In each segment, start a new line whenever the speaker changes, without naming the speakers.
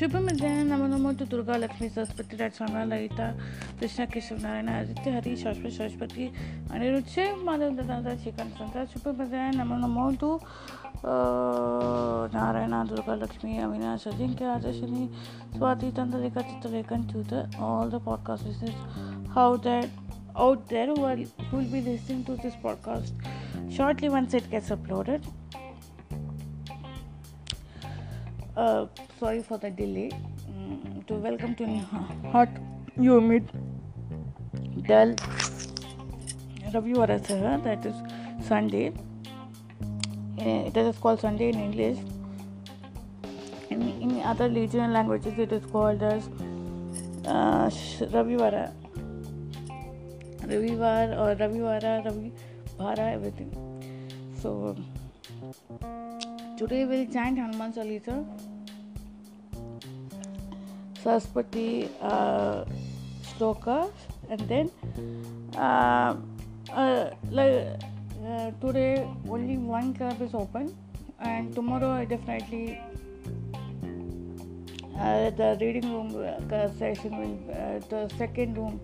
ಶುಭಮಧ್ಯಾಹ್ನ ನಮೋ ನಮೋ to Durga Lakshmi Saraswati ರಾಜ ಸಾಮ್ರಾ ಲಲಿತಾ ಕೃಷ್ಣ ಕೇಶವ ನಾರಾಯಣ ಆದಿತ್ಯ ಹರಿ ಶಾಶ್ವತ ಸರಸ್ವತಿ ಅನಿರುದ್ಧ ಮಾಧವದಾದ ಶ್ರೀಕಾಂತ್ ಸಂತ ಶುಭ ಮಧ್ಯಾಹ್ನ ನಮೋ ನಮೋ to Narayana Durga Lakshmi Avinash Ajinkya Adarshini Swati ತಂತ್ರರೇಖಾ ಚಿತ್ರಲೇಖನ್ to the all the podcast listeners how that out there who, are, who will be listening to this podcast shortly once it gets uploaded uh, sorry for the delay. Mm, to welcome to hot humid dull Raviwara Sahara that is Sunday. Uh, it is called Sunday in English. In, in other regional languages it is called as uh, Ravivara Ravivar or Ravivara Ravi Bhara everything. So today we'll chant Hanuman Chalisa. Saraswati uh, and then uh, uh, like uh, today only one club is open and tomorrow I definitely uh, the reading room uh, session will uh, the second room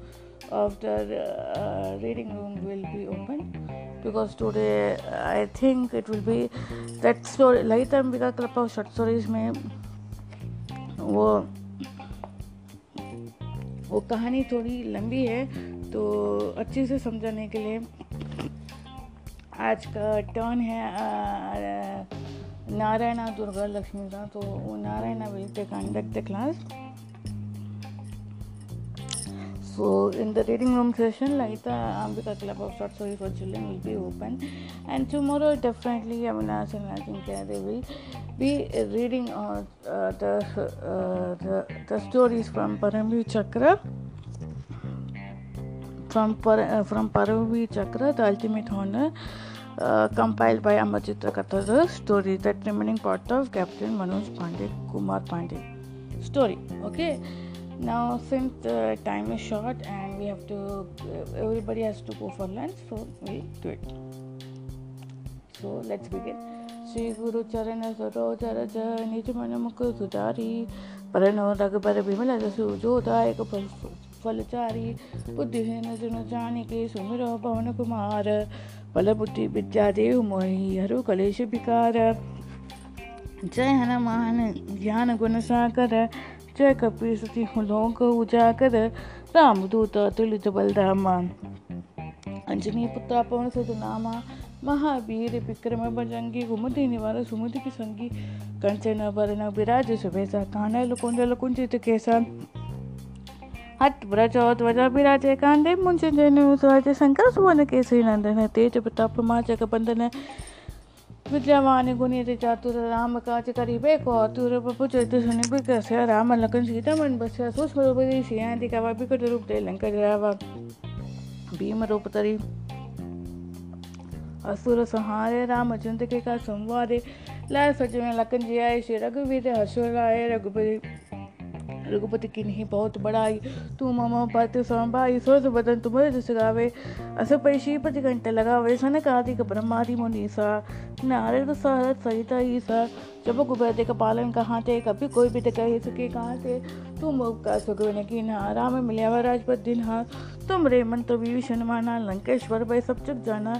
of the uh, reading room will be open because today, I think it will be that story Lalita Ambika club of short stories में वो वो कहानी थोड़ी लंबी है तो अच्छे से समझाने के लिए आज का टर्न है नारायणा दुर्गा लक्ष्मी का तो वो Narayana will take conduct the class So in the reading room session, Laita Ambika Club of Short Stories for Children will be open, and tomorrow definitely Avinash and uh, they will be reading uh, uh, the, uh, the the stories from Paramvi Chakra. From Par- uh, from Paramvi Chakra, the ultimate honor, uh, compiled by Amarchitra Katha, story that remaining part of Captain Manoj Pandey, Kumar Pandey story. Okay now, since the time is short and we have to, everybody has to go for lunch, so we'll do it. So, let's begin. Shri गुरु चरण सरोज रज निज मन मुख सुधारी परनो रघुबर विमल जसु जोदायक फलचारी बुद्धिहीन जन जानी के सुमिरो पवन कुमार बल बुद्धि विद्या देव मोहि हरु कलेश विकार जय हनुमान ज्ञान गुण सागर जय कपी सती लोक उजागर। रामदूत तुलित बलधामा अंजनी पुत्र, पवन सुत नामा। महावीर, विक्रम बजंगी गुमति निवार सुमति की संगी। कंचन वरण विराज सुबेसा कान लकुंड लकुंजित केसा। हट व्रजोत ध्वजा विराजे कांडे मुंज जनु स्वज शंकर सुवन केसरी नंदन, तेज प्रताप मा जगबंदन सुनि बिकस्य राम लखन सीता मन बस्या सूक्ष्म रूप दी सिया दिखावा बिकट रूप दे लंका जरावा भीम रूप तरी। असुर संहारे रामचंद्र के का संवारे लाय सच में लखन जी आए श्री रघुवीर हर्षो लाए, रघुपति। रघुपति की नहीं, बहुत बड़ाई। तू मम पत संभाई सोस बदन तुम्हारे जस गावे। अस पै श्रीपति घंटे लगावे, सनक आदि ब्रह्मादि मुनीसा नारद सहरत सहिता ईसा जब कुबेर का पालन कहाँ थे, कभी कोई भी कह सके कहाँ थे। तुम का सुगवन की ना राम मिलिया राजपत दिन हाँ तुम रे मंत्र विभीषण माना, लंकेश्वर भाई सब चुक जाना।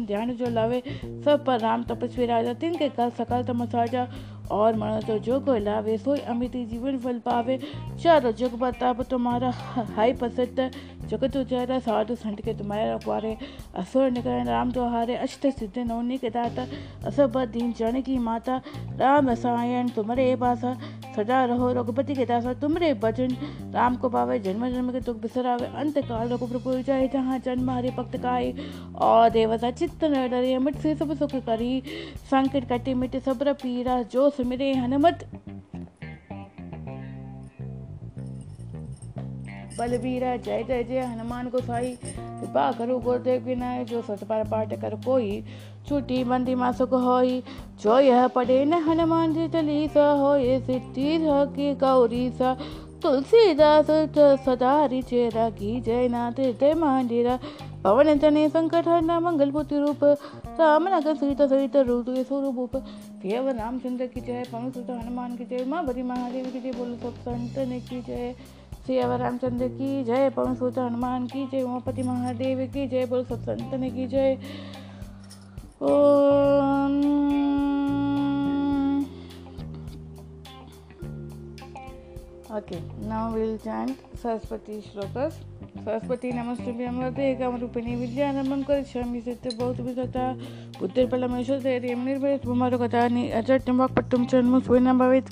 ध्यान जो लावे सब पर राम तपस्वी राजा तिनके कर सकल तम साजा और मन तो जो को लावे, सोई अमिति जीवन फल पावे। चारो जुग बताप तुम्हारा हाई प्रसिद्ध जगत उचारा साधु संत के तुम्हारे रखवारे असुर निकरण, राम तो हारे अष्ट सिद्ध नौनी के दाता। असब दीन जन की माता। राम रसायन तुम्हारे पासा सदा रहो रघुपति के दासा तुमरे भजन। राम को पावे, जन्म जन्म के दुख बिसरावे। अंत काल रघुप्रभु जाए, जहाँ जन्म हरे भक्त काई और देवता चित्त न डरे मिट से सब सुख करी। संकट कटे मिट, सब्र पीरा जो सुमिरे हनुमत बलबीरा, जय जय जय, हनुमान गोसाई। कृपा करो गुरुदेव विनय जो सतपार पाठ कर कोई। छुट्टी बंदी मासुक होई, जो यह पढ़े न हनुमान जी चलीसा हो ये सिद्धि की गौरी सा तुलसीदास सदारी चेरा की जय नाथ, ते मंदिरा पवन जने संकट हरना मंगल पुत्र रूप राम नगर सीता सहित रूप स्वरूप। केव रामचंद्र की जय, पवन सुत हनुमान की जय, माँ बड़ी महादेव की जय, बोलो सब संतन की जय। सियावर रामचंद्र की जय, पवन सुत हनुमान की जय उमापति महादेव की जय, बोलो सब संतन की जय। Okay, now we'll chant Saraswati shlokas. Saraswati नमस्तुभ्यं वरदे कामरूपिणी विद्यारम्भं करिष्यामि सिद्धबौद्धविधता बुद्धिर्बलमेश्वर धैर्यं निर्भयत् पुमरुगतानि अजट्यं वाक्पट्टुं च स्वेन भवेत्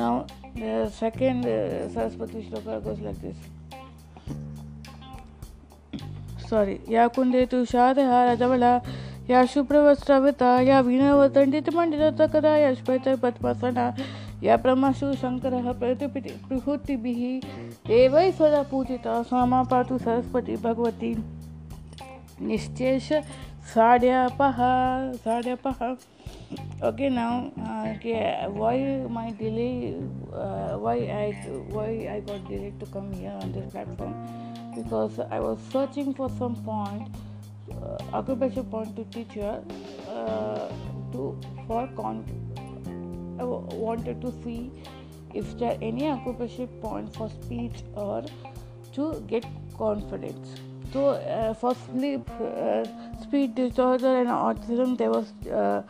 Now the second uh, Saraswati shloka goes like this. Sorry. या कुंदे तुषारहार धवला या शुभ्रवस्त्रवता या वीणवतण्डितमण्डितकदा या श्वेतपद्मासना या परमाशु शंकर प्रभुतिभि एव स्वदा पूजिता सामा पातु सरस्वती भगवती। निश्चेष साढ़्यापह साढ़्यापह ओके नाउ के why my delay why I why I got delay to come here on this platform because I was searching for some point अग्रबेश point to teach you to for can't wanted to see if there any acupressure point for speech or to get confidence. So uh, for sleep, uh, speech disorder and autism, there was uh,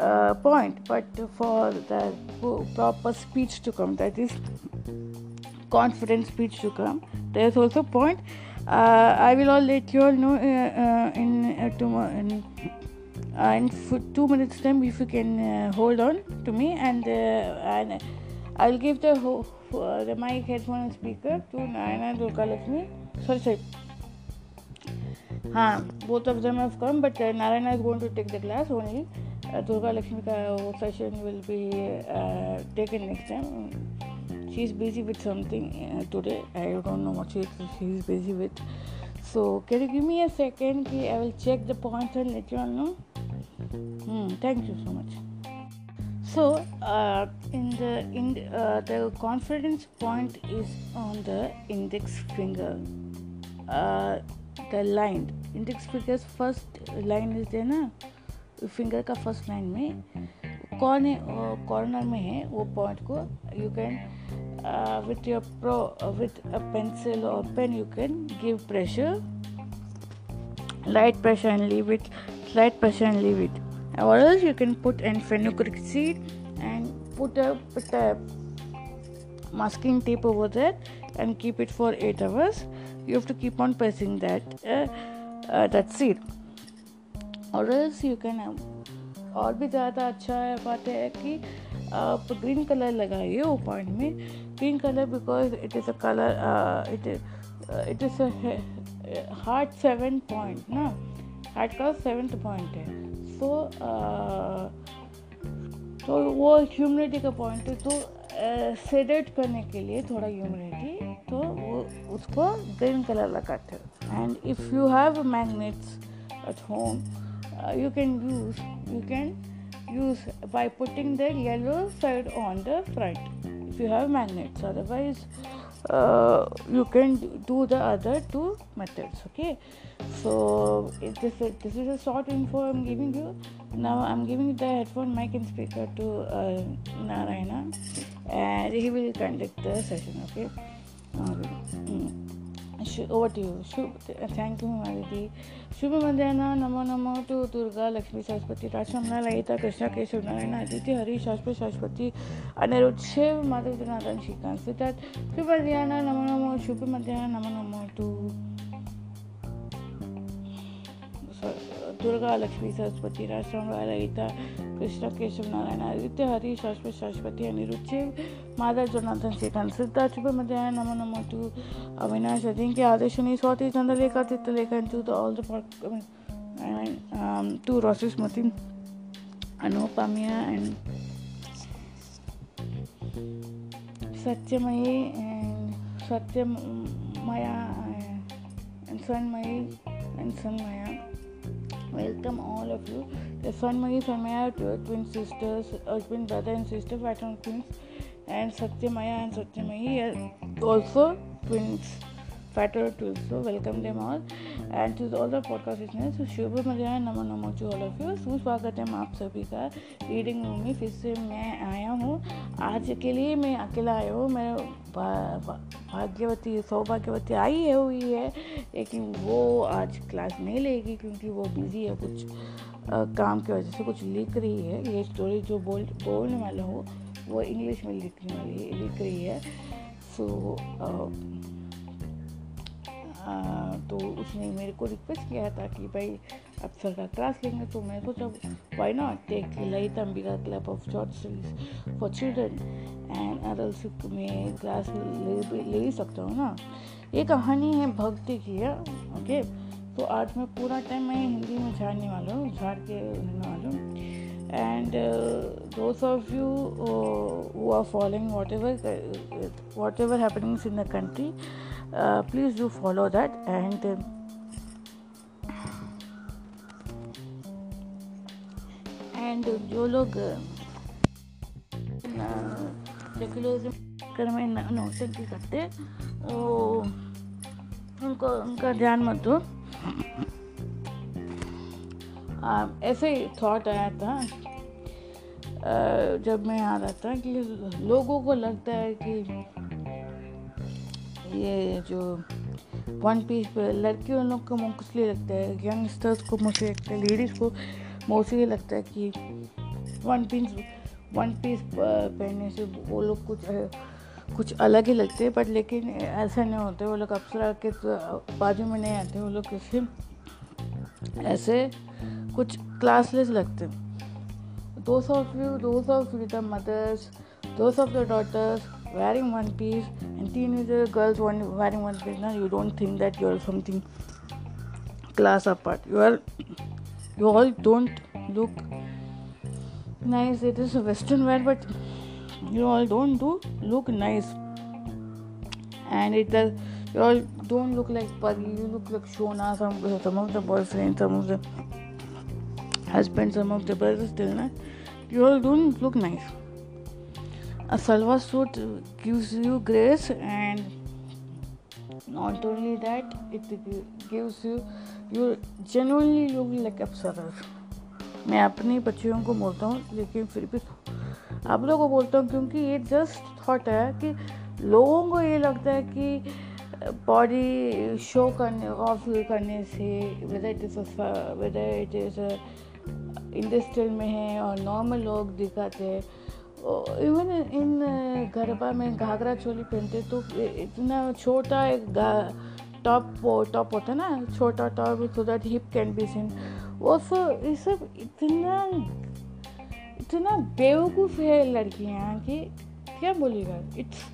a point, but for the proper speech to come, that is confident speech to come, there is also point. Uh, I will all let you all know uh, uh, in tomorrow. In, and for two minutes time if you can uh, hold on to me and uh, and I'll give the uh, the mic headphone and speaker to Nayana Durga Lakshmi sorry sorry हाँ both of them have come but uh, Narayana is going to take the class only uh, Durga Lakshmi ka session will be uh, taken next time she's busy with something uh, today I don't know what she, she's busy with so can you give me a second I will check the points and let you all know Hmm, thank you so much. So, uh, in the in uh, the confidence point is on the index finger. Uh, the line index finger's first line is there ना finger का first line में कौन है corner में है वो point को you can with your pro with a pencil और pen you can give pressure light pressure and leave it light pressure and leave it or else you can put an fenugreek seed and put a, put a masking tape over there and keep it for 8 hours you have to keep on pressing that uh, uh, that seed or else you can और भी ज़्यादा अच्छा है बात है कि आप green colour लगाइए वो पॉइंट में green colour because it is a colour it it is a heart seven point ना आजकल सेवेंथ पॉइंट है। सो तो वो ह्यूमिनिटी का पॉइंट है। तो सेडेट करने के लिए थोड़ा ह्यूमिनिटी तो वो उसको ग्रीन कलर लगाते हो। And if you have magnets at home you can use you can use by putting the yellow side on the front if you have magnets otherwise uh, you can do the other two methods okay? So this is, this is a short info i'm giving you. Now i'm giving the headphone mic and speaker to uh, narayana and he will conduct the session okay? Okay mm. You Shubh thank you हमारी दी शुभ मध्यान नमो नमो to Durga Lakshmi Saraswati राशमला लयिता कृष्णा केशव नारायण आदित्य हरि शाश्वत सरस्वती अनिरुद्ध शिव माधव जनार्दन श्रीकांत सिद्धार्थ शुभ मध्यान नमो नमो शुभ मध्यान नमो नमो टू दुर्गा, लक्ष्मी, सरस्वती राष्ट्रमला रहिता कृष्ण, केशव, नारायण, आदित्य हरि सरस्वती सरस्वती अनिरुचि माधव, जनार्दन श्रीखंड सिद्धा शुभ मध्याय नम नमो टू, अविनाश अधीन Adesh Swati Chandralekha to the all to Rosy Smriti अनुपमिया and Satyamayi and Satyamaya and Sanmayi and Sanmaya Welcome all of you. The Sanmaya Sanmaya twin sisters, uh, twin brother and sister, pattern twins, and Satyamaya and Satyamayi are also twins. Fatter twins. So welcome them all. And to all the podcast listeners शुभ मज़ा नमो नमो to all of you सुस्वागत है आप सभी का reading room में। फिर से मैं आया हूँ। आज के लिए मैं अकेला आया हूँ। मैं भाग्यवती सौभाग्यवती आई है हुई है। लेकिन वो आज क्लास नहीं लेगी क्योंकि वो बिज़ी है। कुछ काम की वजह से कुछ लिख रही है। ये स्टोरी जो बोल बोलने वाला हो वो इंग्लिश में लिखने वाली लिख रही है। सो so, तो उसने मेरे को रिक्वेस्ट किया था कि भाई अब सर का क्लास लेंगे तो मैं सोचा why not take Lalit Ambika club of short studies for children and adult में क्लास ले ही सकता हूँ ना। ये कहानी है भक्ति की है ओके तो आज मैं पूरा टाइम मैं हिंदी में झाड़ने वाला हूँ झाड़ के रहने वाला हूँ। And uh, of you you are are following whatever uh, whatever happenings in the country uh, please do follow that and uh, and जो लोग सेक्युलरिज्म में नौटंकी करते वो उनको उनका ध्यान मत दो। ऐसे ही थॉट आया था जब मैं यहाँ रहता कि लोगों को लगता है कि ये जो वन पीस लड़कियों लोग को मोस्टली लगता है यंगस्टर्स को मोस्टली लगता है लेडीज़ को मोस्टली लगता है कि वन पीस वन पीस पहनने से वो लोग कुछ कुछ अलग ही लगते हैं बट लेकिन ऐसा नहीं होता वो लोग अप्सरा के बाजू में नहीं आते, वो लोग किसी ऐसे कुछ क्लासलेस लगते दोस्त ऑफ़ यू दोस्त ऑफ़ द मदर्स दोस्त of the daughters wearing one piece and teenager girls wearing one piece now you don't think that you're something class apart you are you all don't look nice it is a western wear but you all don't do look nice and it does you all don't look like Pari, you look like Shona, some, some of the boyfriends, some of the husbands, some of the brothers still. You all don't look nice. A salwar suit gives you grace, and not only that, it gives you you genuinely look like apsaras. मैं अपनी बच्चियों को बोलता हूँ लेकिन फिर भी आप लोगों को बोलता हूँ क्योंकि ये जस्ट थॉट है कि लोगों को ये लगता है कि बॉडी शो करने ऑफ़ करने से whether it is whether it is industrial में है और नॉर्मल लोग दिखाते हैं इवन इन गरबा में घाघरा चोली पहनते तो इतना छोटा एक टॉप टॉप होता है ना छोटा top so that hip can be seen वो सब ये सब इतना इतना बेवकूफ़ है लड़कियाँ कि क्या बोलेगा इट्स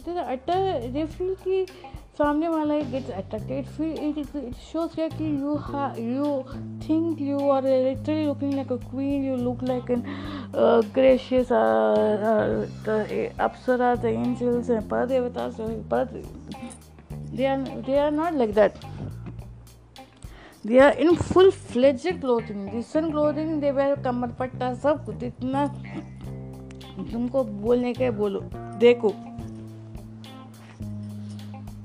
इतना अटर दे कि सामने वाला गेट्स अट्रैक्टेड फिर इट इट शोज़ क्या कि you you think you are literally looking like a queen you look like an gracious apsara the angels and paradevatas but they are they are not like that. They are in full fledged clothing decent clothing, they wear कमर पट्टा सब कुछ इतना तुमको बोलने के बोलो। देखो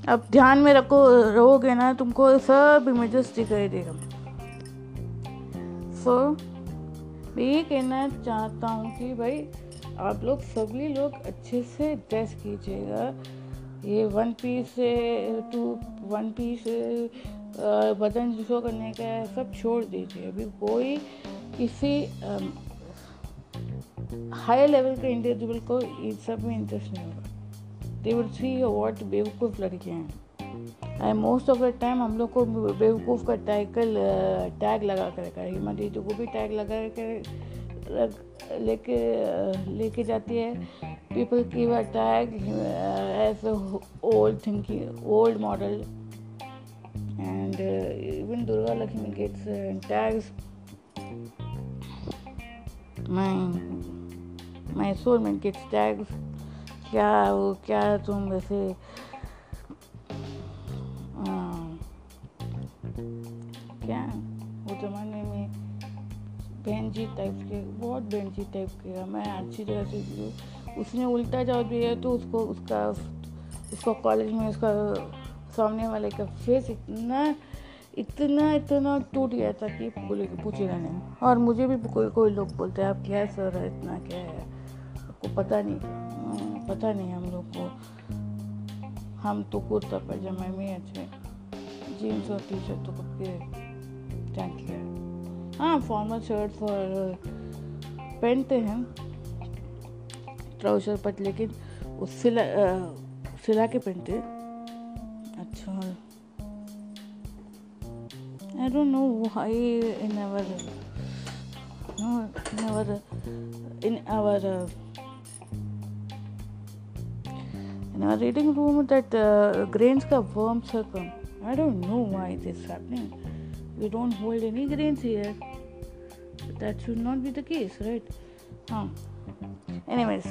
अब ध्यान में रखो, रहोगे ना, तुमको सब इमेजेस दिखाई देगा। सो मैं ये कहना चाहता हूँ कि भाई, आप लोग सभी लोग अच्छे से ड्रेस कीजिएगा। ये वन पीस से टू वन पीस बदन शो करने का सब छोड़ दीजिए। अभी कोई किसी हाई लेवल के इंडिविजुअल को इस सब में इंटरेस्ट नहीं होगा। दे वुड सी वॉट बेवकूफ़ लड़के हैं। And most of the time हम लोग को बेवकूफ़ का टाइकल टैग लगा कर रखा है। हिमा दीदी को भी टैग लगा कर लेके लेके जाती है। पीपल की वह tag as old thinking old model and even Durga Lakshmi gets tags my my soulmate gets tags क्या, वो क्या तुम वैसे? हाँ। क्या? वो ज़माने में बेंजी टाइप के, बहुत बेंजी टाइप के मैं अच्छी तरह से उसने उल्टा जाओ दिया तो उसको, उसका, उसको कॉलेज में उसका सामने वाले का फेस इतना इतना इतना टूट गया था कि पूछेगा नहीं। और मुझे भी कोई कोई लोग बोलते हैं, आप क्या सर है, इतना क्या है? आपको पता नहीं। पता नहीं हम लोग को। हम तो कुर्ता पैजामा में अच्छे। जीन्स और टी शर्ट तो कब क्या किया हाँ। फॉर्मल शर्ट और पहनते हैं। ट्राउज़र पट लेकिन उस सिला सिला के पहनते अच्छा। I don't know why in our no, in our in our uh, in our reading room that uh, grains ka have come. I don't know why this is happening. We don't hold any grains here. But that should not be the case, right? Huh. Anyways,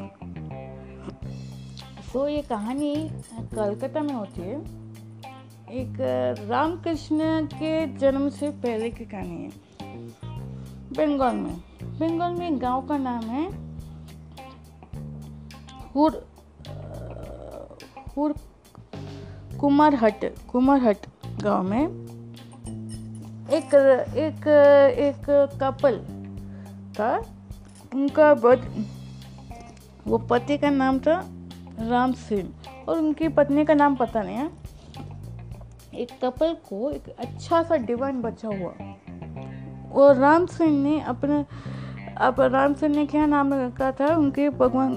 so ये कहानी कलकत्ता में होती है एक रामकृष्ण के जन्म से पहले की कहानी है बंगाल में बंगाल में गाँव का नाम है हुर हुर कुमारहट कुमारहट गाँव में एक एक एक कपल था। उनका बद, वो पति का नाम था राम सिंह और उनकी पत्नी का नाम पता नहीं है। एक कपल को एक अच्छा सा डिवाइन बचा हुआ। और राम सिंह ने अपने अब राम सिंह ने क्या नाम रखा था? उनके भगवान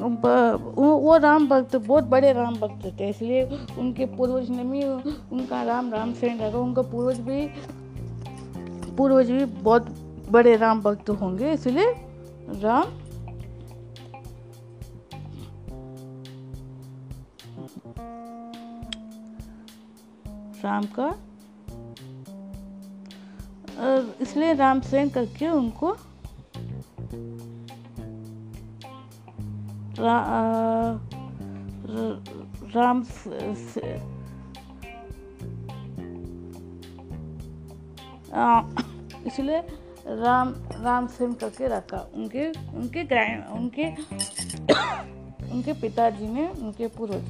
वो राम भक्त, बहुत बड़े राम भक्त थे, इसलिए उनके पूर्वज ने भी उनका राम राम सिंह रखा उनका पूर्वज भी पूर्वज भी बहुत बड़े राम भक्त होंगे, इसलिए राम राम का इसलिए राम सेन करके उनको राम इसलिए राम राम सेन करके रखा। उनके उनके ग्रैंड उनके उनके पिताजी ने उनके पूर्वज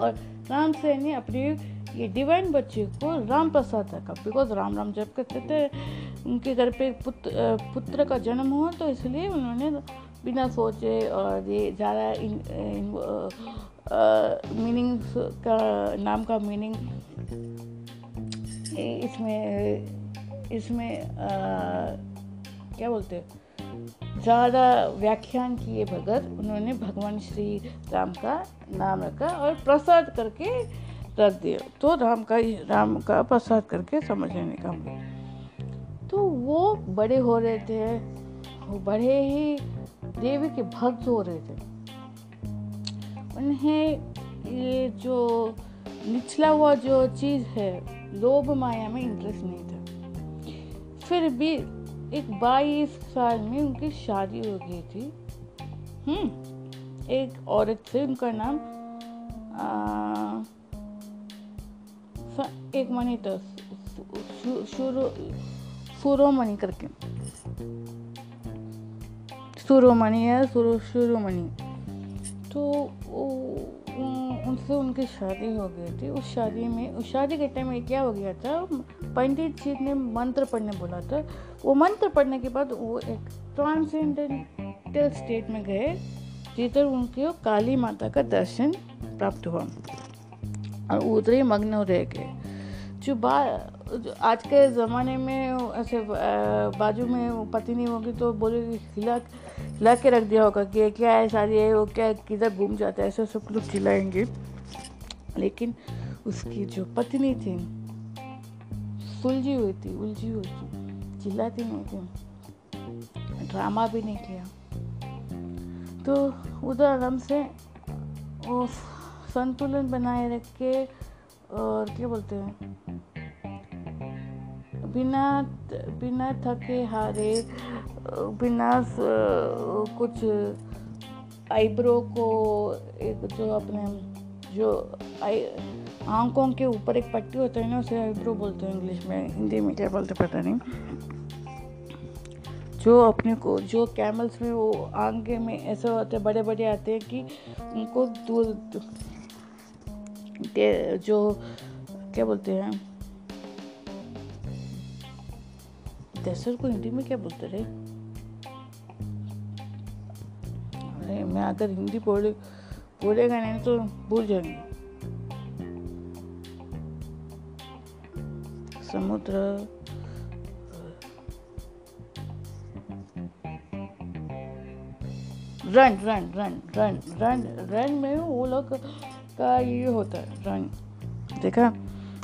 और राम सेन ने अपनी, ये डिवाइन बच्चे को राम प्रसाद रखा। बिकॉज़ राम राम जब करते थे, उनके घर पे पुत्र पुत्र का जन्म हुआ तो इसलिए उन्होंने बिना सोचे और ये ज़्यादा मीनिंग का, नाम का मीनिंग इसमें इसमें क्या बोलते हैं? ज़्यादा व्याख्यान किए बगैर उन्होंने भगवान श्री राम का नाम रखा और प्रसाद करके रख दिया। तो राम का राम का प्रसाद करके समझ लेने का तो वो बड़े हो रहे थे, वो बड़े ही देवी के भक्त हो रहे थे। उन्हें ये जो निचला हुआ जो चीज़ है लोभ माया में इंटरेस्ट नहीं था। फिर भी एक बाईस साल में उनकी शादी हो गई थी। हम्म एक औरत से उनका नाम आ, एक मनी था सुरोमणि करके। सुरोमणि है, सुरो शुरोमणि तो उनसे उनकी शादी हो गई थी। उस शादी में, उस शादी के टाइम में क्या हो गया था? पंडित जी ने मंत्र पढ़ने बोला था। वो मंत्र पढ़ने के बाद वो एक ट्रांसेंडेंटल स्टेट में गए, जिधर उनके काली माता का दर्शन प्राप्त हुआ। और उधर ही मग्न रह गए। जो बा आज के ज़माने में ऐसे बाजू में पति नहीं होगी तो बोले हिला हिला के रख दिया होगा कि क्या है शादी है वो क्या किधर घूम जाता है, ऐसे सब लोग चिल्लाएँगे। लेकिन उसकी जो पत्नी थी सुलझी हुई थी, उलझी हुई थी। चिल्लाती नहीं थी। ड्रामा भी नहीं किया। तो उधर आराम से वो संतुलन बनाए रख के और क्या बोलते हैं बिना बिना थके हारे, बिना कुछ आईब्रो को एक जो अपने, जो आई, आँखों के ऊपर एक पट्टी होता है ना, उसे आईब्रो बोलते हैं इंग्लिश में, हिंदी में क्या बोलते पता नहीं। जो अपने को, जो कैमल्स में वो आगे में ऐसे होते हैं बड़े बड़े आते हैं कि उनको दूर जो, क्या बोलते हैं? दहशत को हिंदी में क्या बोलते रहे? अरे, मैं अगर हिंदी बोले, बोलेगा नहीं तो भूल जाएँगे समुद्र, run run run run run run में वो लोग का ये होता है, रन। देखा,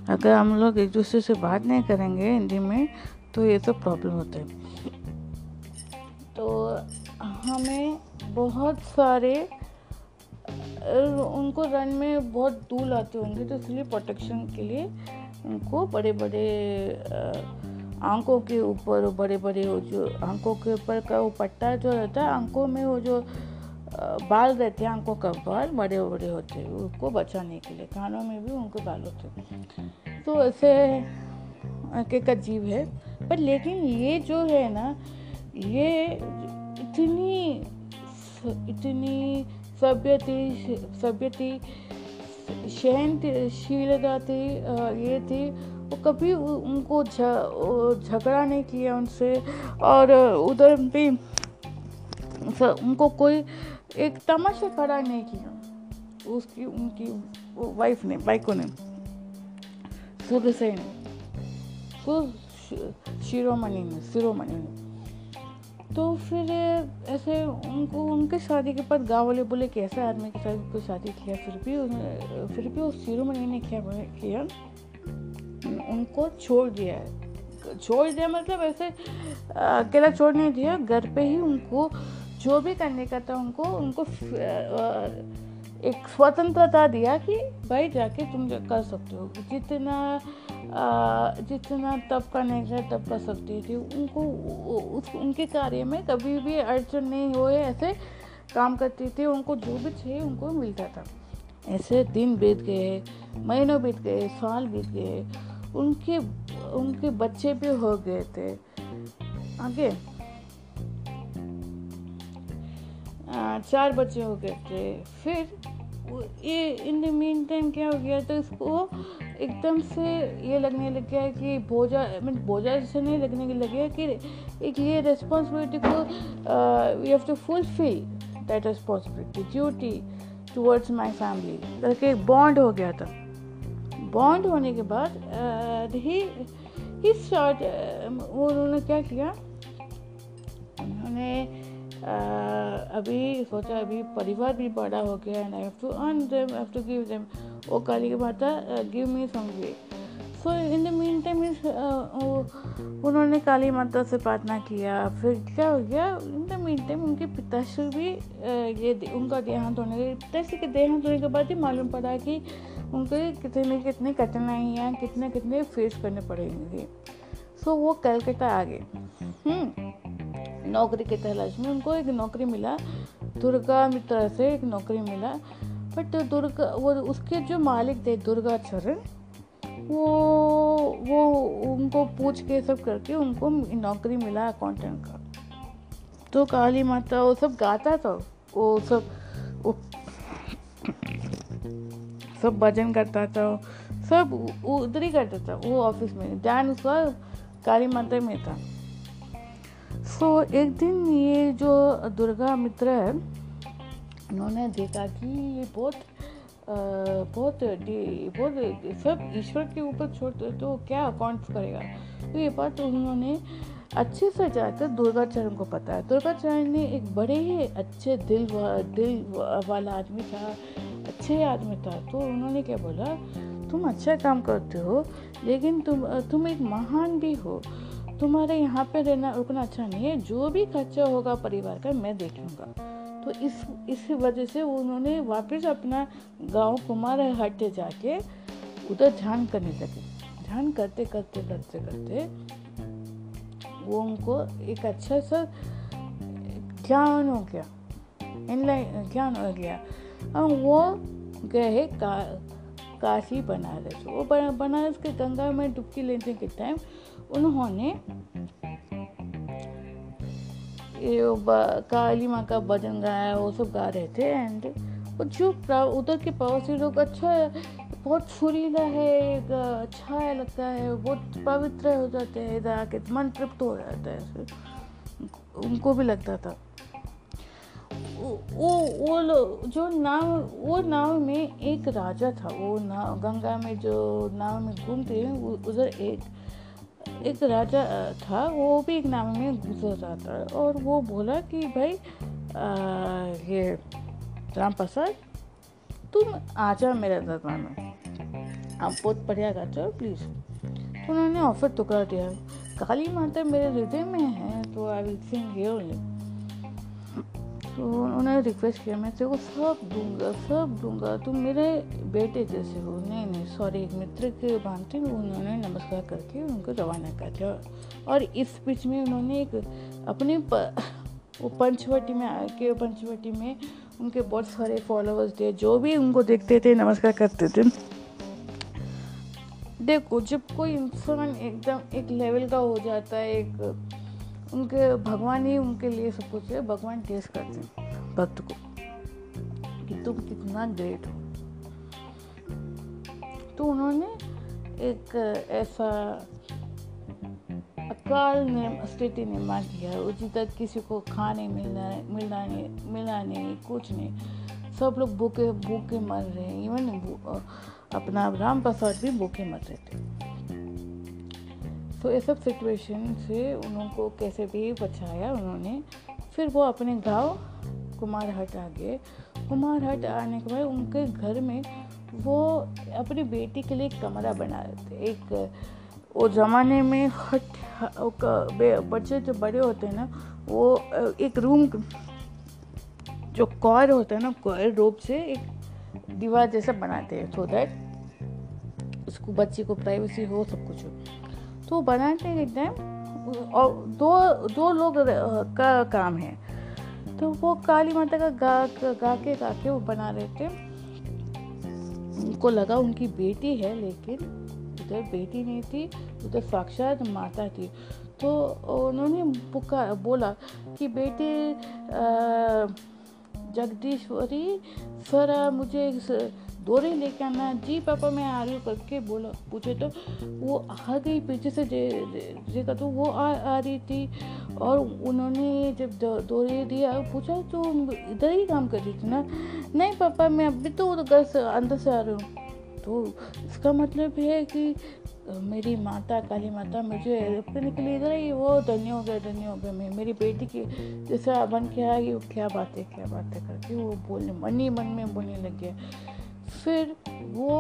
अगर हम लोग एक दूसरे से बात नहीं करेंगे हिंदी में तो ये सब प्रॉब्लम होते हैं। तो हमें बहुत सारे उनको रन में बहुत दूर आते होंगे तो इसलिए प्रोटेक्शन के लिए उनको बड़े बड़े आँखों के ऊपर बड़े बड़े वो जो आँखों के ऊपर का वो पट्टा जो रहता है, आँखों में वो जो बाल रहते हैं, आँखों का बाल बड़े बड़े होते हैं उसको बचाने के लिए, कानों में भी उनको बाल होते हैं। तो ऐसे एक अजीब है। पर लेकिन ये जो है ना, ये इतनी इतनी सभ्यती सभ्यती सहनशीलता थी ये थी, वो कभी उनको झगड़ा नहीं किया उनसे। और उधर भी उनको कोई एक तमाशा खड़ा नहीं किया। उसकी, उनकी वाइफ ने, बाइको ने सुबह से तो शिरोमणि ने शिरोमणि ने तो फिर ऐसे उनको, उनके शादी के बाद गाँव वाले बोले कि ऐसा आदमी के साथ कोई शादी किया, फिर भी फिर भी उस शिरोमणि ने क्या किया? उनको छोड़ दिया है। छोड़ दिया मतलब ऐसे, अकेला छोड़ नहीं दिया, घर पे ही उनको, जो भी करने का था उनको उनको एक स्वतंत्रता दिया कि भाई जाके तुम कर सकते हो। जितना जितना तब का तब कर सकती थी उनको उस, उनके कार्य में कभी भी अड़चन नहीं हुए, ऐसे काम करती थी, उनको जो भी चाहिए, उनको मिलता था। ऐसे दिन बीत गए, महीनों बीत गए, साल बीत गए, उनके उनके बच्चे भी हो गए थे। आगे। चार बच्चे हो गए थे। फिर ये इन द मीन टाइम क्या हो गया तो इसको? एकदम से ये लगने लग गया कि बोझा मीन बोझा जैसे नहीं लगने लग कि एक ये रिस्पॉन्सिबिलिटी को we have to fulfil that responsibility duty towards my family करके एक बॉन्ड हो गया था। बॉन्ड होने के बाद ही ही स्टार्ट उन्होंने क्या किया? उन्होंने अभी सोचा अभी परिवार भी बड़ा हो गया and I have to earn them have to give them oh Kali Mata give me some way so in the meantime उन्होंने काली माता से प्रार्थना किया। फिर क्या हो गया? इन द मीन टाइम उनके पिताश्री भी ये उनका देहांत होने के पिताश्री के देहांत होने के बाद ही मालूम पड़ा कि उनके कितने कितनी कठिनाइयाँ कितने कितने फेस करने पड़ेंगे। सो वो कलकत्ता आ गए। हम्म, नौकरी के तलाश में उनको एक नौकरी मिला, दुर्गा मित्र से एक नौकरी मिला बट दुर्गा, वो उसके जो मालिक थे दुर्गा चरण वो वो उनको पूछ के सब करके उनको नौकरी मिला अकाउंटेंट का। तो काली माता, वो सब गाता था, वो सब वो सब भजन करता था, सब उधर ही करता था, वो ऑफ़िस में। ध्यान उसका काली माता में था। सो so, एक दिन ये जो दुर्गा मित्र है उन्होंने देखा कि ये बहुत बहुत बहुत सब ईश्वर के ऊपर छोड़ते तो क्या अकाउंट करेगा? तो ये बात उन्होंने अच्छे से जाकर दुर्गाचरण को पता है दुर्गाचरण ने एक बड़े ही अच्छे दिल वा, दिल वाला आदमी था अच्छे आदमी था। तो उन्होंने क्या बोला तुम अच्छा काम करते हो लेकिन तुम तुम एक महान भी हो। तुम्हारे यहाँ पे रहना, रुकना अच्छा नहीं है। जो भी खर्चा होगा परिवार का, मैं देख लूँगा। तो इस इस वजह से उन्होंने वापस अपना गाँव कुमार हट जाके उधर ध्यान करने लगे। ध्यान करते करते करते करते वो उनको एक अच्छा सा ज्ञान हो गया। इनलाइन ज्ञान हो गया। और वो गए का, काशी बनारस। वो बनारस के गंगा में डुबकी लेने के टाइम उन्होंने काली माँ का भजन गाया, वो सब गा रहे थे एंड जो उधर के पड़ोसी लोग अच्छा बहुत सुरीला है, एक अच्छा है लगता है, बहुत पवित्र हो जाते हैं इधर आके, मन तृप्त हो जाता है। उनको भी लगता था। वो वो जो नाव, वो नाव में एक राजा था, वो नाव, गंगा में जो नाव में घूमते हैं उधर एक एक राजा था वो भी एक नाम में गुजर रहा था और वो बोला कि भाई आ, ये राम प्रसाद तुम आ जाओ मेरे दरबार में। आप बहुत बढ़िया गाते हो प्लीज़ तो उन्होंने ऑफ़र टुकड़ा दिया। काली माता मेरे हृदय में है तो आई विल सिंग तो उन्होंने रिक्वेस्ट किया मैं तेरे को सब दूँगा सब दूँगा। तुम मेरे बेटे जैसे हो। नहीं नहीं सॉरी एक मित्र के भांति उन्होंने नमस्कार करके उनको रवाना कर दिया। और इस बीच में उन्होंने एक अपने प, वो पंचवटी में आके पंचवटी में उनके बहुत सारे फॉलोअर्स थे जो भी उनको देखते थे नमस्कार करते थे। देखो जब कोई इंसान एकदम एक लेवल का हो जाता है एक उनके, भगवान ही उनके लिए सब कुछ है। भगवान टेस्ट करते हैं भक्त को कि तुम कितना ग्रेट हो। तो उन्होंने एक ऐसा अकाल ने स्थिति निर्माण किया है। उसी तक किसी को खाने मिलना मिलना नहीं मिलना नहीं, कुछ नहीं। सब लोग भूखे भूखे मर रहे हैं। इवन अपना राम प्रसाद भी भूखे मर रहे थे। तो ये सब सिचुएशन से उनको कैसे भी बचाया उन्होंने। फिर वो अपने गाँव कुमार हट आ गए। कुमार हट आने के बाद उनके घर में वो अपनी बेटी के लिए एक कमरा बना रहे थे। एक, वो ज़माने में हट बच्चे जो बड़े होते हैं ना, वो, एक रूम जो कॉर होता है ना कॉर रोप से एक दीवार जैसा बनाते हैं सो दैट उसको बच्चे को प्राइवेसी हो, सब कुछ हो। तो के टाइम और दो दो लोग का काम है। तो वो काली माता का गा गा के गा के वो बना रहे थे। उनको लगा उनकी बेटी है, लेकिन उधर बेटी नहीं थी, उधर साक्षात माता थी। तो उन्होंने पुकार बोला कि बेटी जगदीश्वरी, सर मुझे डोरी लेके आना। जी, पापा, मैं आ रही हूँ करके बोला, पूछे तो वो आ गई पीछे से देखा तो वो आ आ रही थी और उन्होंने जब डोरी दिया, पूछा तो इधर ही काम कर रही थी ना? नहीं, पापा, मैं अभी तो घर से, अंदर से आ रही हूँ। तो इसका मतलब है कि मेरी माता, काली माता मुझे रखने के लिए इधर ही वो धन्य हो गया, धन्य हो गया। मैं, मेरी बेटी की जैसे बन के आई क्या बात है क्या बात है करके वो बोलने, मन ही मन में बोलने लग गया। फिर वो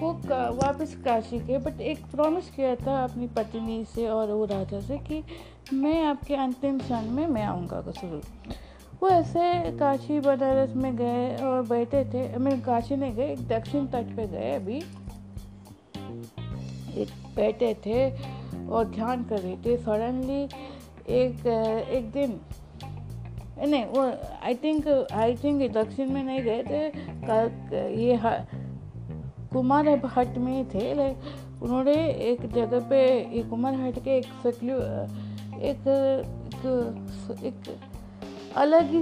वो वापस काशी गए बट एक प्रॉमिस किया था अपनी पत्नी से और वो राजा से कि मैं आपके अंतिम क्षण में मैं आऊँगा, कसुर। वो ऐसे काशी बनारस में गए और बैठे थे मैं काशी नहीं गए, एक दक्षिण तट पे गए अभी। एक बैठे थे और ध्यान कर रहे थे। सडनली एक एक दिन नहीं वो आई थिंक आई थिंक दक्षिण में नहीं गए थे ये कुमार हट में थे उन्होंने एक जगह पे एक कुमार हट के एक सक्ल्यू एक एक, एक अलग ही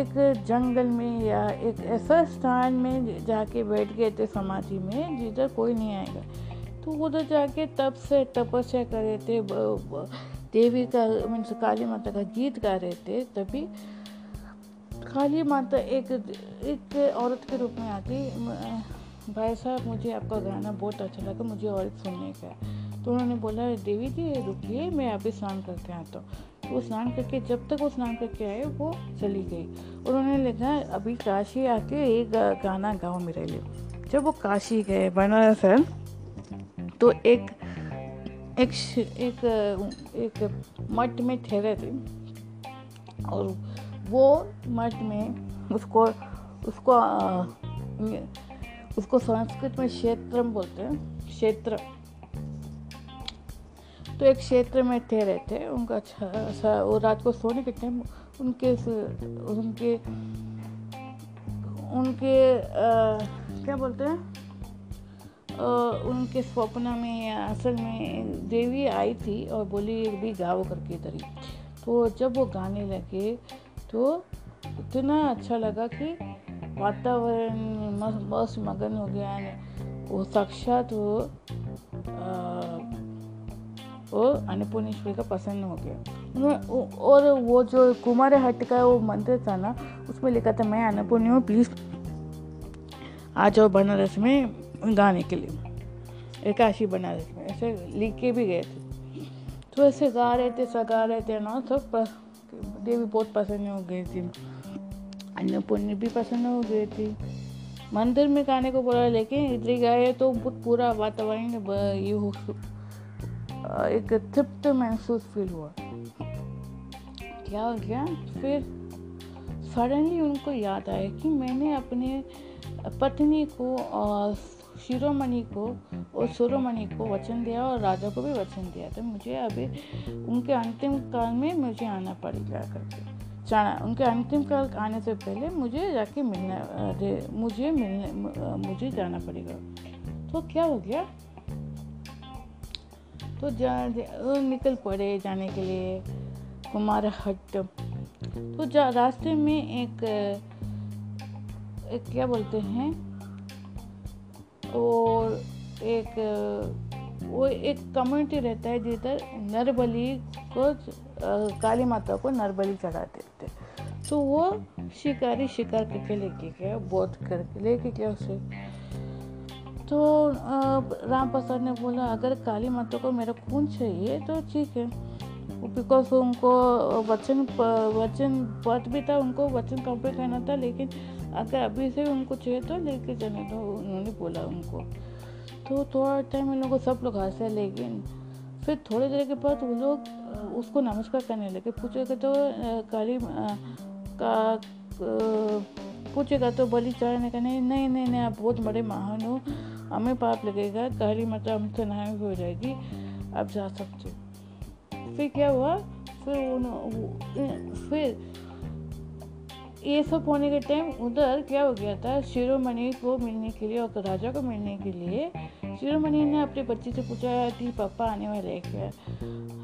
एक जंगल में या एक ऐसा स्थान में जाके बैठ गए थे समाधि में जिधर कोई नहीं आएगा। तो उधर जाके तब से तपस्या कर थे देवी का मीन्स काली माता का गीत गा रहे थे, तभी काली माता एक एक औरत के रूप में आती। भाई साहब, मुझे आपका गाना बहुत अच्छा लगा, मुझे और सुनने का तो उन्होंने बोला, देवी जी, रुकिए, मैं अभी स्नान करके आता हूँ। वो स्नान करके, जब तक वो स्नान करके आए, वो चली गई। उन्होंने लिखा, अभी काशी आके एक गाना गाओ मेरे लिए। जब वो काशी गए, बनारस तो एक एक एक एक मठ में ठहरे थे और वो मठ में उसको उसको उसको संस्कृत में क्षेत्र बोलते हैं क्षेत्र। तो एक क्षेत्र में ठहरे थे उनका अच्छा वो रात को सोने के टाइम उनके उनके उनके आ, क्या बोलते हैं? उनके स्वप्न में, असल में देवी आई थी और बोली भी गाओ करके ही तो जब वो गाने लगे तो इतना अच्छा लगा कि वातावरण मस्त मगन हो गया वो साक्षात वो वो अन्नपूर्णेश्वरी का पसंद हो गया। और वो जो कुमार हट का वो मंदिर था ना, उसमें लिखा था, मैं अन्नपूर्णी हूँ, प्लीज़ आ जाओ बनारस में। गाने के लिए। एकाशी बना रहे थे ऐसे लिख के भी गए थे। तो ऐसे गा रहे थे, सगा रहे थे ना सब देवी बहुत पसंद हो गई थी। अन्नपूर्णी भी पसंद हो गई थी। मंदिर में गाने को बोला, लेकिन इधर गए तो पूरा वातावरण ये हो एक तृप्त महसूस फील हुआ। क्या हो गया? फिर सडनली उनको याद आया कि मैंने अपने पत्नी को शिरोमणि को और सुरोमणि को वचन दिया और राजा को भी वचन दिया। तो मुझे अभी उनके अंतिम काल में मुझे आना पड़ेगा करके। जाना उनके अंतिम काल आने से पहले मुझे जाके मिलना मुझे मिलने मुझे जाना पड़ेगा। तो क्या हो गया? तो जा, निकल पड़े जाने के लिए कुमार हट। तो जा रास्ते में एक, एक क्या बोलते हैं? और एक, वो एक कम्युनिटी रहता है जिधर नरबली को काली माता को नरबली चढ़ाते थे तो वो शिकारी शिकार करके लेके गया बोध करके लेके गया उसे। तो राम प्रसाद ने बोला, अगर काली माता को मेरा खून चाहिए तो ठीक है। बिकॉज़ उनको वचन वचन पद भी था, उनको वचन कंप्लीट करना था, लेकिन अगर अभी से उनको चाहिए तो लेके जाने तो उन्होंने बोला उनको। तो थोड़ा टाइम इन लोगों सब लोग हंसे लेकिन फिर थोड़ी देर के बाद वो लोग उसको नमस्कार करने लगे। पूछेगा तो काली का पूछेगा तो बलि चढ़ाने का नहीं नहीं नहीं, आप बहुत बड़े महान हो। हमें पाप लगेगा। काली माता हमसे नहाई हो जाएगी। अब जा सकते फिर क्या हुआ? फिर उन फिर ये सब होने के टाइम उधर क्या हो गया था? शिरोमणि को मिलने के लिए और राजा को मिलने के लिए शिरोमणि ने अपने बच्चे से पूछा कि पापा आने वाले हैं क्या?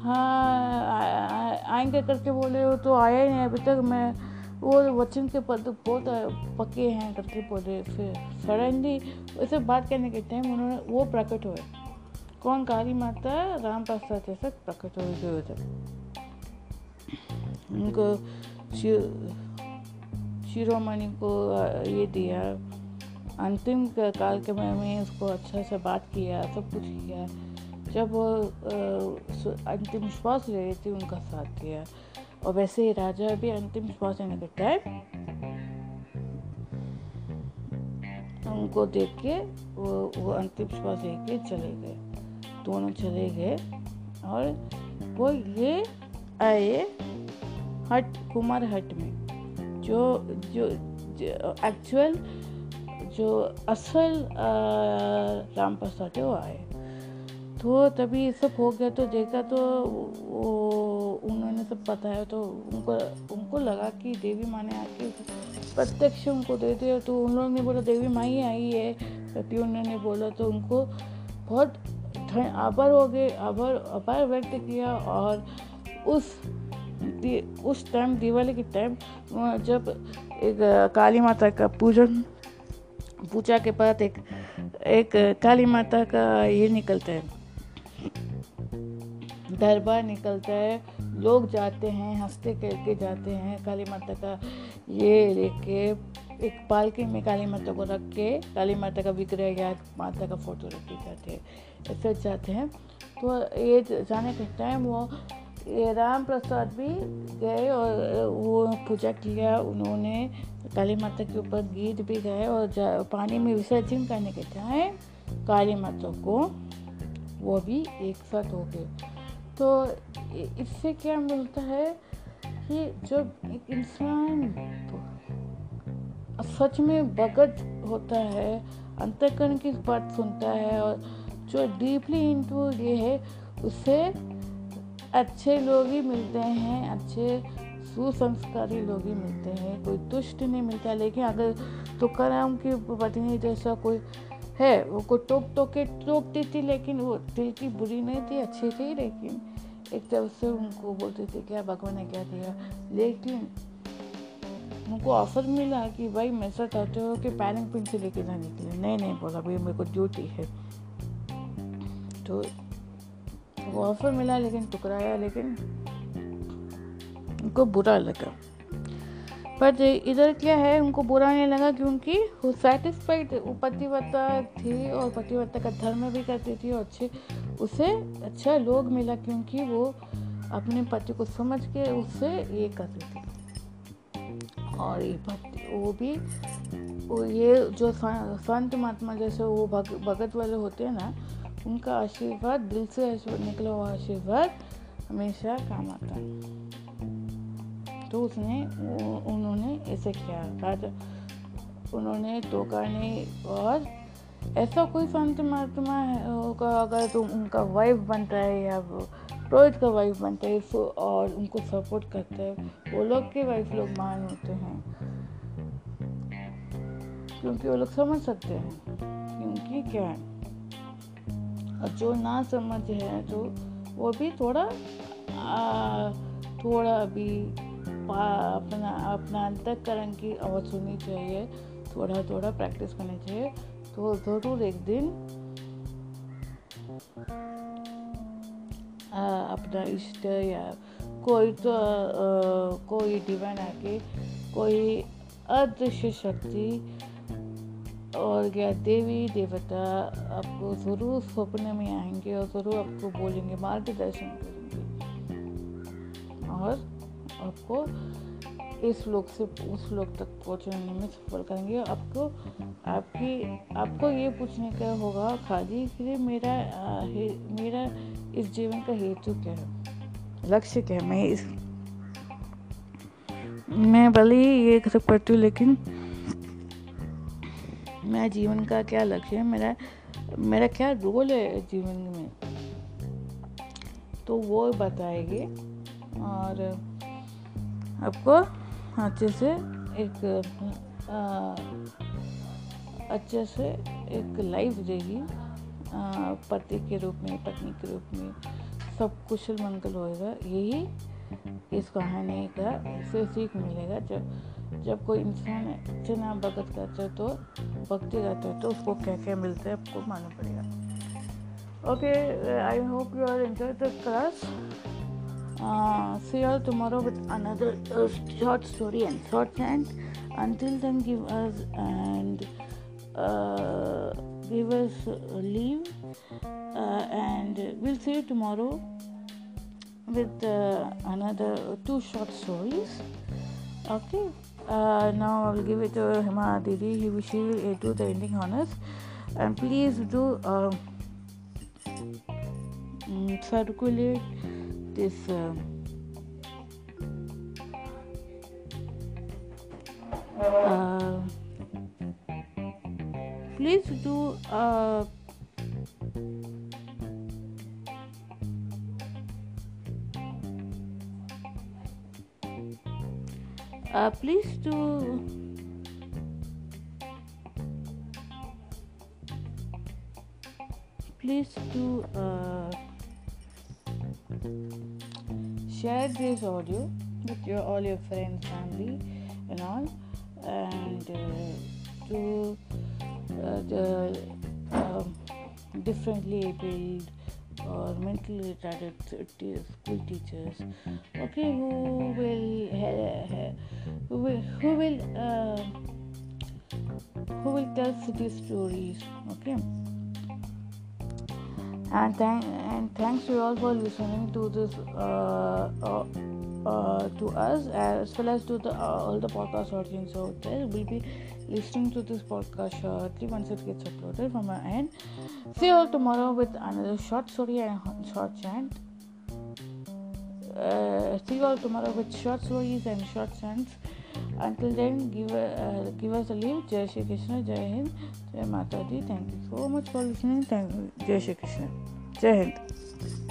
हाँ आएँगे करके बोले हो तो आया ही नहीं अभी तक मैं। वो वचन के पद बहुत पक्के हैं करके बोले, फिर सडनली वैसे बात करने के टाइम उन्होंने, वो प्रकट हुए। कौन काली माता? राम प्रसाद जैसे प्रकट थे उधर। उनको शिरोमणि को ये दिया। अंतिम काल के में उसको अच्छा से बात किया, सब कुछ किया। जब वो अंतिम श्वास ले रही थी, उनका साथ दिया। और वैसे ही राजा भी अंतिम श्वास लेने के टाइम उनको देख के वो वो अंतिम श्वास लेके चले गए। दोनों चले गए और वो ये आए हट, कुमार हट में। जो जो, एक्चुअल जो असल राम प्रसाद है वो आए। तो तभी सब हो गया तो देखा तो वो उन्होंने सब बताया तो उनको उनको लगा कि देवी माँ ने आके प्रत्यक्ष उनको दे दिया तो उन लोगों ने बोला देवी माँ ही आई है। तभी उन्होंने बोला तो उनको बहुत आभार हो गए आभार आभार व्यक्त किया और उस उस टाइम दिवाली के टाइम जब एक काली माता का पूजन, पूजा के बाद एक एक काली माता का ये निकलता है। दरबार निकलता है, लोग जाते हैं, हँसते करके जाते हैं काली माता का। ये लेके एक पालकी में काली माता को रख के, काली माता का विग्रह या माता का फ़ोटो रख के जाते हैं ऐसे जाते हैं। तो ये जाने के टाइम वो ये राम प्रसाद भी गए और वो पूजा किया उन्होंने काली माता के ऊपर गीत भी गाए और पानी में विसर्जन करने के टाइम काली माता को वो भी एक साथ हो गए। तो इससे क्या मिलता है कि जब एक इंसान सच में भगत होता है, अंतकरण की बात सुनता है और जो डीपली इंटू ये है उससे अच्छे लोग ही मिलते हैं, अच्छे सुसंस्कारी लोग ही मिलते हैं। कोई दुष्ट नहीं मिलता, लेकिन अगर तुकाराम की पत्नी जैसा कोई है, वो को टोक टोक के टोकती थी, लेकिन वो दिल की बुरी नहीं थी, अच्छी थी, लेकिन एक तरफ़ से उनको बोलते थे क्या भगवान ने क्या दिया। लेकिन उनको ऑफ़र मिला कि भाई, मैं ऐसा चाहते हो कि पैनिंग पिन से लेके जाने के लिए। नहीं नहीं, बोला भाई मेरे को ड्यूटी है। तो ऑफ़र मिला लेकिन टुकराया लेकिन उनको बुरा लगा। पर इधर क्या है उनको बुरा नहीं लगा क्योंकि वो सेटिस्फाइड वो पतिवता थी और पतिवता का धर्म भी करती थी और अच्छे उसे अच्छा लोग मिला क्योंकि वो अपने पति को समझ के उससे ये कर रही थी। और ये पति वो भी वो ये जो संत महात्मा जैसे वो भग, भगत वाले होते हैं ना उनका आशीर्वाद, दिल से निकला हुआ आशीर्वाद हमेशा काम आता है। तो उसने, उन्होंने ऐसे किया। राजा उन्होंने टोका नहीं, और ऐसा कोई संत महात्मा होगा, अगर तुम उनका वाइफ बनता है या रोहित का वाइफ बनता है और उनको सपोर्ट करता है, वो लोग के वाइफ लोग मान होते हैं। क्योंकि वो लोग समझ सकते हैं क्योंकि क्या है। और जो ना समझ है तो वो भी थोड़ा आ, थोड़ा अभी अपना अपना अंतकरण की आवाज़ सुननी चाहिए थोड़ा थोड़ा प्रैक्टिस करनी चाहिए तो ज़रूर एक दिन आ, अपना इष्ट या कोई तो आ, कोई डिवाइन आके कोई अदृश्य शक्ति और क्या देवी, देवता आपको ज़रूर सपने में आएँगे और ज़रूर आपको बोलेंगे, मार्गदर्शन करेंगे। और आपको इस लोग से, उस लोग तक पहुँचने में सफल करेंगे। आपको, आपकी, आपको ये पूछने का होगा, खाली कि मेरा मेरा इस जीवन का हेतु क्या है? लक्ष्य क्या है? मैं इस, मैं भले ही ये कर पढ़ती हूँ लेकिन मेरा जीवन का क्या लक्ष्य है? मेरा मेरा क्या रोल है जीवन में? तो वो बताएगी और आपको अच्छे से एक अच्छे से एक लाइफ देगी। पति के रूप में, पत्नी के रूप में सब कुशल मंगल होएगा। यही इस कहानी का से सीख मिलेगा। जब जब कोई इंसान चना भगत करता है तो भक्ति रहता है तो उसको क्या क्या मिलता है, आपको मालूम पड़ेगा। Okay I hope you are enjoy the class see are tomorrow with another short story and short and until then give us and give us leave and will see tomorrow with another two short stories okay. Uh, now I'll give it to Hima Didi. He will she will do the ending honors, and please do mm, circulate this uh, uh, please do uh, uh, please do. Please do uh, share this audio with your all your friends family and all. And uh, to uh, the um, differently abled or mentally retarded school teachers. Okay who will who will who will uh, who will tell city stories? Okay. And, thank, and thanks to all for listening to this uh, uh, uh, to us as well as to the uh, all the podcast audience out there. Will be listening to this podcast shortly once it gets uploaded from my end. See you all tomorrow with another short story and short chant. Uh, see you all tomorrow with short stories and short chants until then give uh, give us a leave jai shri krishna jai hind jai mata di thank you so much for listening thank you jai shri krishna jai hind